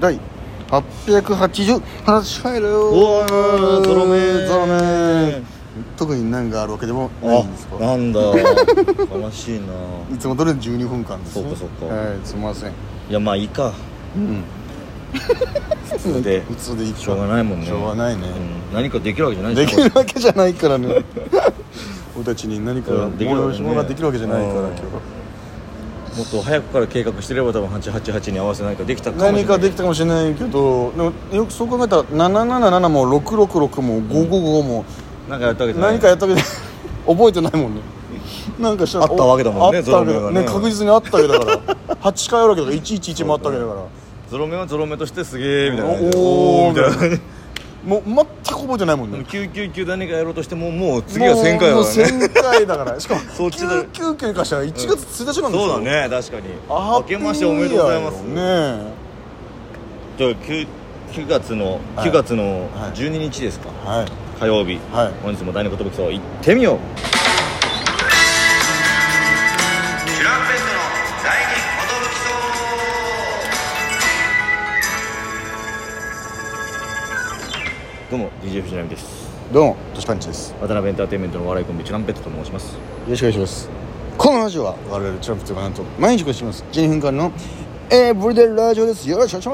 第880話ファイルおーゾロ目ゾロ目。特に何があるわけでもないんですかあなんだ。悲しいな。いつもどれ12分間ですねそうかそうか。はいすみません。いやまあいいか。うん。普通で。普通でいいかしょうがないもんね。しょうがないね。うん。何かできるわけじゃないでしきるわけじゃないからね。俺たちに何かができるわけじゃないからうん。今日もっと早くから計画してれば多分888に合わせないかできたかもしれない。何かできたかもしれないけどでもよくそう考えたら777も666も555もなんかやったわけじゃない。何かやったわけで覚えてないもんね。なんかしたらあったわけだもんねねね確実にあったわけだ。から8回あるわけだから。111もあったわけだから。ゾロ目はゾロ目としてすげえみたいな。おーみたいなもう全く覚えてないもんね。でも999何かやろうとしてももう次は1000回だもうからね1000回だから。しかもそっちだ。999に関しては1月1日なんですよそうだね確かにあ明けましておめでとうございますねえじゃあ 9, 9月のはい9月のはい12日ですか、はい火曜日、はい本日も第二言武器層行ってみようどうも DJ 藤波です。どうもトシパンチです。よ渡辺エンターテインメントのお笑いコンビチュランペットと申します。ろしくお願いします。このラジオは我々チャンプというかなんと毎日更新します。12分間のエブリデイラジオです。よろしくお願いしま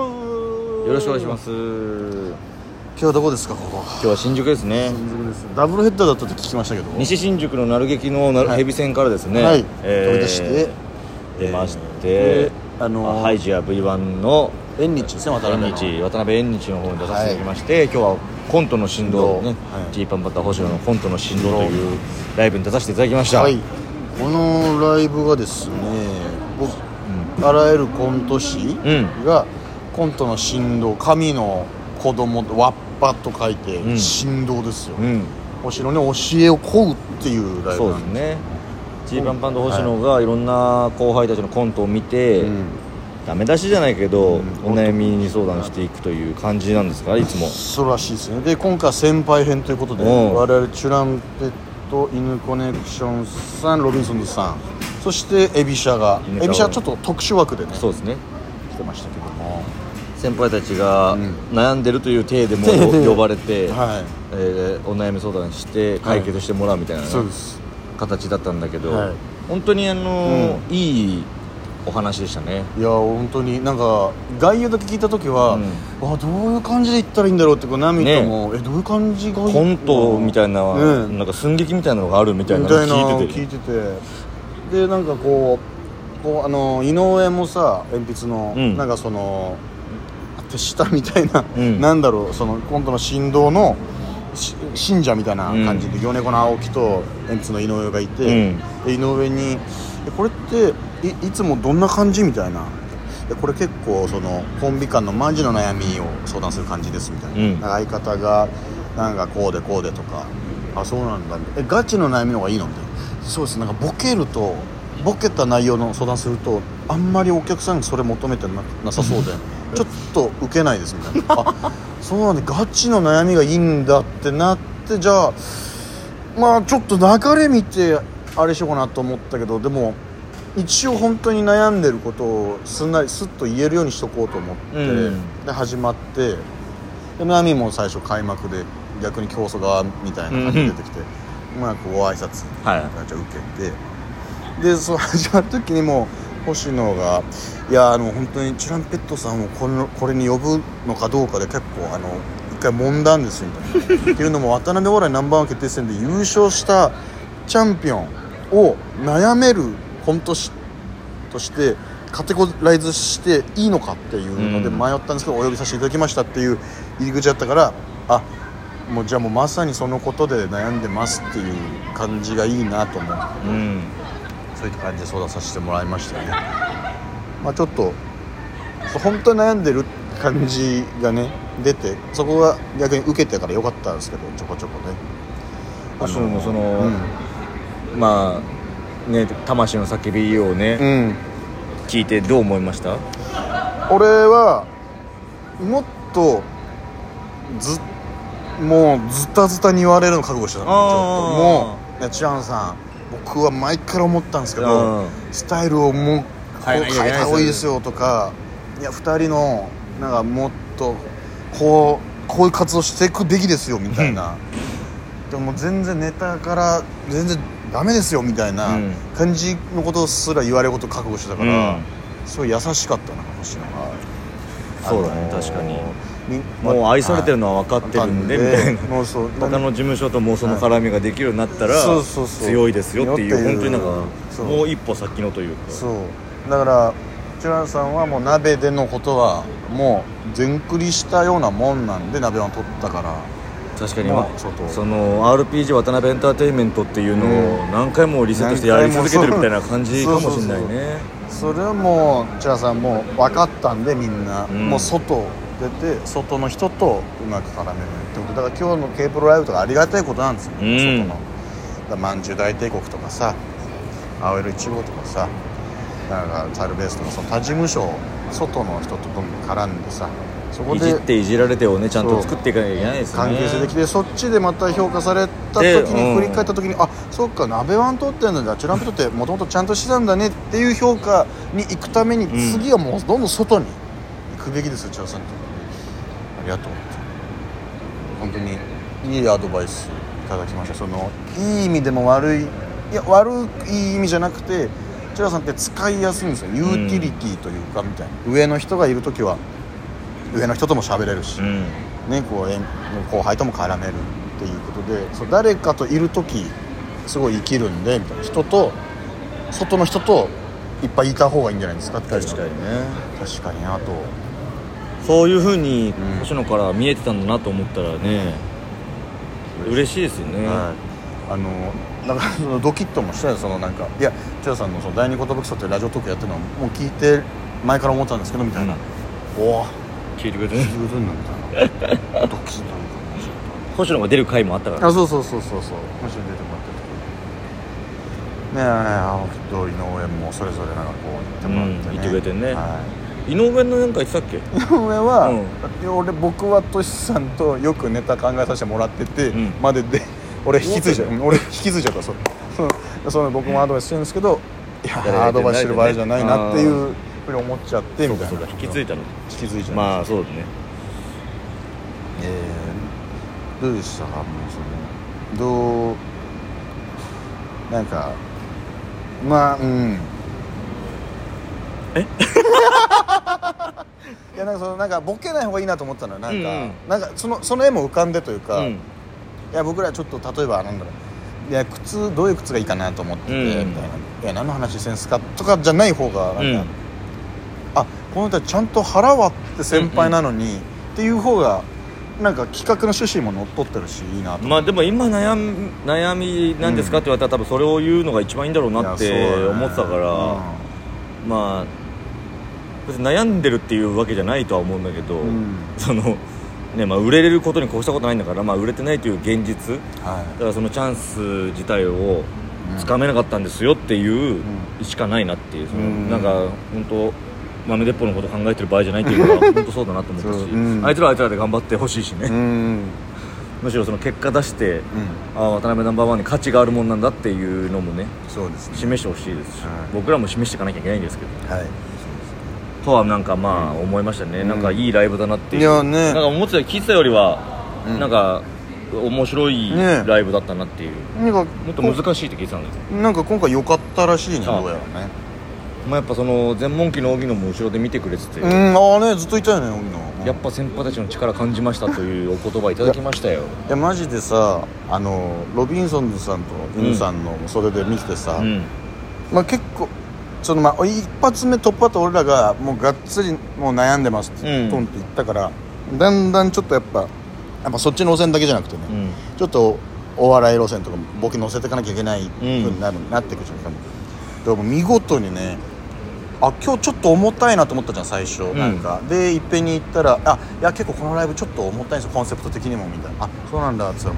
す。よろしくお願いします。今今日はどこですかここ。日は新宿ですね。新宿です。ダブルヘッダーだったって聞きましたけど。西新宿の鳴劇のなはい。ヘビ線からですね、はい。えー飛び出して。出まして、であのーハイジや V1 の縁日ですね渡縁辺の。日渡辺縁日の方に出させていただきまして、今日はコントの振動ね、はい。ジーパンバター星野のコントの振動というライブに出させていただきました、はい。このライブがですね僕あらゆるコント師うん。がコントの振動神の子供わっぱと書いてうん。振動ですよ、うん。お城に教えを請うっていうライブなんですね。ジーパンパンと星野がいろんな後輩たちのコントを見て、うんダメ出しじゃないけど、うん。お悩みに相談していくという感じなんですか？いつも。そうらしいですね。で今回は先輩編ということでうん。我々チュランペット犬コネクションさんロビンソンズさんそしてエビシャがエビシャはちょっと特殊枠でねそうですね。来てましたけども。先輩たちがうん。悩んでるという体でも 呼ばれて、はえーお悩み相談して解決してもらうみたいなね、いそうです。形だったんだけど、はい。本当にあのーいいお話でしたね。いや本当になんか概要だけ聞いた時は、うん。わどういう感じで言ったらいいんだろうってこうナミとも、えどういう感じがコントみたいな、ねなんか寸劇みたいなのがあるみたいなの聞いてて。聞いてて。でなんかこうこうあの井上もさ鉛筆の、うん。なんかその手下みたいな、うん。なんだろうそのコントの振動のし信者みたいな感じで、米子の青木と鉛筆の井上がいて、うん。で井上にえ「これっていいつもどんな感じ?」みたいな「でこれ結構そのコンビ間のマジの悩みを相談する感じです」みたいな,、うん。相方がなんかこうでこうでとか「あそうなんだ」えガチの悩みの方がいいの?」みたいなそうです。なんかボケるとボケた内容の相談するとあんまりお客さんにそれ求めてななさそうで。ちょっと受けないですみたいな。あそうなんでガチの悩みがいいんだってなってじゃあまあちょっと流れ見てあれしようかなと思ったけどでも一応本当に悩んでることをすんなりスッと言えるようにしとこうと思って、うん。で始まってで悩みも最初開幕で逆に競争側みたいな感じで出てきて、うまくご挨拶はい。じゃあ受けてでそう始まる時にも星野が「いやあの本当にチュランペットさんをこのこれに呼ぶのかどうかで結構あの一回揉んだんですよ」みたいな。っていうのも渡辺お笑いナンバーワン決定戦で優勝したチャンピオンを悩めるコント師としてカテゴライズしていいのかっていうのでうん。迷ったんですけど、お呼びさせていただきましたっていう入り口だったからあもうじゃあもうまさにそのことで悩んでますっていう感じがいいなと思ってうん。そういった感じで相談させてもらいましたよね。まあちょっと本当に悩んでる感じがね出てそこが逆に受けてから良かったんですけどちょこちょこね。星野のその、うん。まあね魂の叫びをね、うん。聞いてどう思いました？俺はもっとずもうズタズタに言われるの覚悟してたの。ちょっともうチアンさん僕は前から思ったんですけどうん。スタイルをもう変えた方がいいですよとかいや2人のなんかもっとこうこういう活動していくべきですよみたいな、でも全然ネタから全然ダメですよみたいなうん。感じのことすら言われること覚悟してたから、うん。すごい優しかったな星野がそうだねあのー確かに。みもう愛されてるのは分かってるんで、はいみたいな。他の事務所ともその絡みができるようになったら、強いですよっていう本当になんかもう一歩先のというか。そう。だからチュランさんはもう鍋でのことはもう全クリしたようなもんなんで鍋は取ったから確かに。まそうとその RPG 渡辺エンターテインメントっていうのを何回もリセットしてやり続けてるみたいな感じかもしれないね。それはもうチュランさんもう分かったんでみんな、うん。もう外出て外の人とうまく絡めるってこと。だから今日の k プロライブとかありがたいことなんですよ、うん。外の。まんじゅう大帝国とかさ青色1号とかさなんかサルベースとかその他事務所外の人とどんどん絡んでさそこいじでっていじられてをねちゃんと作っていかなきゃいけないですよね。関係性できてそっちでまた評価された時でうん。に振り返った時に、あそっか鍋ワン取ってんだ。じゃあチュランペットってもともとちゃんとしてたんだねっていう評価に行くために、ん次はもうどんどん外に行くべきですよチュラさんと。ありがとう。本当にいいアドバイスいただきました。そのいい意味でも悪いいや悪い意味じゃなくてチュラさんって使いやすいんですよ。ユーティリティというかみたいな、上の人がいる時は上の人とも喋れるし、うん。ね、こう後輩とも絡めるっていうことでそう誰かといる時すごい生きるんでみたいな人と外の人といっぱいいた方がいいんじゃないですかって確かにね。確かにあと。そういうふうにうん星野から見えてたんだなと思ったらね嬉しいですよね、はい、あのなんかそのドキッともしたよそのなんかいや千代さんのその第二言武器っていうラジオトークやってるのはもう聞いて前から思ってたんですけどみたいな、おお聞いてくれてね聞いてくれてんだみたいな。ドキッと星野が出る回もあったから。あそうそうそうそうそう。もちろん出てもらってねえ青木と井上もそれぞれなんかこう言ってもらってね、うんてくれてね。は井上のなんか言ってたっけ？い、井上は、うん。俺僕はトシさんとよくネタ考えさせてもらってて、うん。までで俺引き継いじゃう、う ん俺引き継いじゃった。それ そその僕もアドバイスしてるんですけどいやいやアドバイスしてる場合じゃないなっていうふうに思っちゃってみたいな。そうだ引き継いだの。引き継いじゃう。まあそうだね。えー、どうでしたかもうその。どうなんかまあうん。え？いやなんかそのなんかボケない方がいいなと思ったのよ。なんか、うんうん。なんかそのその絵も浮かんでというか、いうんや僕らちょっと例えばなんだろう。いや靴どういう靴がいいかなと思ってて、うん。みたいな。いや何の話してんすかとかじゃない方がなんか、うん。あこの人はちゃんと腹割って先輩なのに、っていう方がなんか企画の趣旨にも乗っ取ってるしいいなとまあでも今悩み悩みなんですか？って言われたら多分それを言うのが一番いいんだろうなっていやそうだね思ってたからまあ別に悩んでるっていうわけじゃないとは思うんだけど、うん。そのねまあ売れれることに越したことないんだから、まあ、売れてないという現実。はだからそのチャンス自体をつかめなかったんですよっていうん。しかないなっていう。そのうん。なんか本当豆鉄砲のこと考えてる場合じゃないっていうのは 本当そうだなと思ったし、あいつらはあいつらで頑張ってほしいしね、いうん。むしろその結果出して、うん。ああ渡辺ナンバーワンに価値があるもんなんだっていうのもねそうですね。示してほしいですし、はい。僕らも示していかなきゃいけないんですけど。はいとはなんかまあ思いましたね、なんかいいライブだなっていう。いやね。なんか思ってた聞いてたよりは、うん。なんか面白いねライブだったなっていう、なんかもっと難しいって聞いてたんだけど。なんか今回良かったらしいねあどうやらね。まあ、やっぱその全問記の荻野も後ろで見てくれてて、うんああねずっといたよね荻野。やっぱ先輩たちの力感じましたというお言葉いただきましたよ。いやマジでさあのロビンソンズさんと犬さんの袖で見ててさ、うん。まあ、結構そのまあ一発目トップバッター俺らがもうがっつりもう悩んでますって、うん。トンって言ったからだんだんちょっとやっぱやっぱそっちの路線だけじゃなくてね、うん。ちょっとお笑い路線とかボケ乗せていかなきゃいけないふうになる、なってくるじゃんでも見事にねあ今日ちょっと重たいなと思ったじゃん最初、ん。なんか。でいっぺんに行ったらあいや結構このライブちょっと重たいんですよコンセプト的にもみたいな。あそうなんだっつったら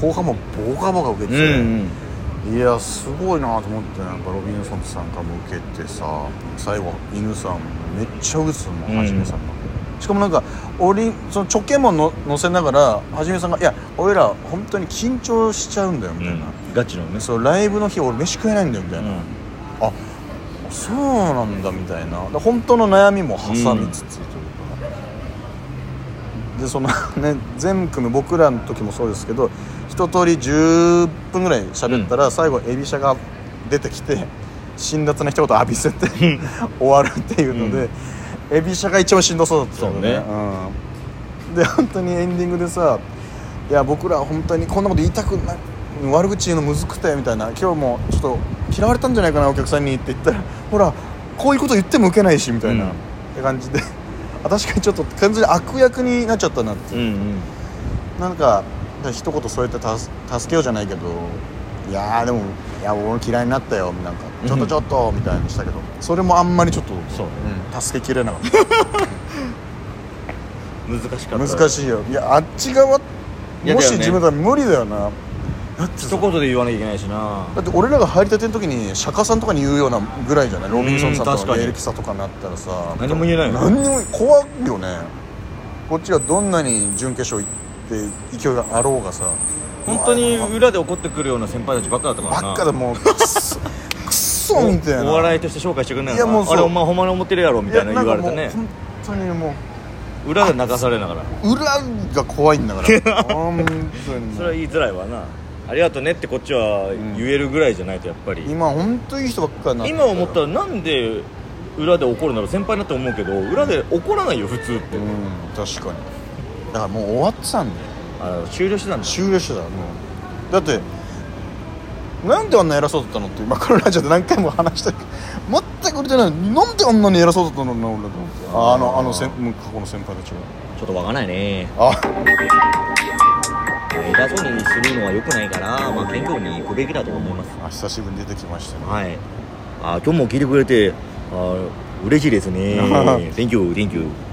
後半もボカボカ受けてうて、んいやすごいなと思ってなんかロビンソンズさんからも受けてさ最後犬さんもめっちゃ受けてたもんうんはじめさんが、しかもなんか俺その直径もの乗せながらはじめさんが「いや俺ら本当に緊張しちゃうんだよ」みたいな、ガチのね。そうライブの日俺飯食えないんだよみたいな、うん。あそうなんだみたいな。本当の悩みも挟みつつというか、でそのね全組僕らの時もそうですけど一通り10分ぐらい喋ったら、最後エビシャが出てきて辛辣な一言浴びせて終わるっていうので、エビシャが一番しんどそうだったよね。ね。うん、で本当にエンディングでさいや僕ら本当にこんなこと言いたくない悪口言うのむずくてみたいな。今日もちょっと嫌われたんじゃないかなお客さんにって言ったらほらこういうこと言っても受けないしみたいな、うん。って感じで。あ確かにちょっと完全に悪役になっちゃったなってうんうん。なんか一言そうやって助助けようじゃないけどいやーでもいや俺嫌いになったよ。なんかちょっとちょっとみたいにしたけど。それもあんまりちょっとそううん助けきれなかった。難しかった。難しいよ。いやあっち側もし自分だったら無理だよな。一言で言わなきゃいけないしな。だって俺らが入りたての時に釈迦さんとかに言うようなぐらいじゃない？ロビンソンさんとかエレキサとかになったらさ。何も言えないよ。何にも怖いよね。こっちがどんなに準決勝行って勢いがあろうがさ本当に裏で怒ってくるような先輩たちばっかだったからな。ばっかでもうくっそくっそみたいな。お笑いとして紹介してくんな。いいやもうそう。あれお前ほんまに思ってるやろみたいな言われてね。本当にも裏で泣かされながら。う裏が怖いんだから。本当にそれは言いづらいわな。ありがとねってこっちは言えるぐらいじゃないとやっぱり、今本当いい人ばっかりになって今思ったらなんで裏で怒るなら先輩になって思うけど裏で怒らないよ普通って、うん確かにだからもう終わってたんだよあ終了してたんだ終了してたもうだってなんであんな偉そうだったのって今このラジオで何回も話したけど全く売れてない。なんであんなに偉そうだったの俺と思って。ああのあのせん過去の先輩たちは。ちょっとわかんないね。あ。偉そうにするのは良くないから、まあ、謙虚に行くべきだと思います。あ久しぶりに出てきましたね。はい。あ今日も聞いてくれてあ嬉しいですね。Thank you Thank you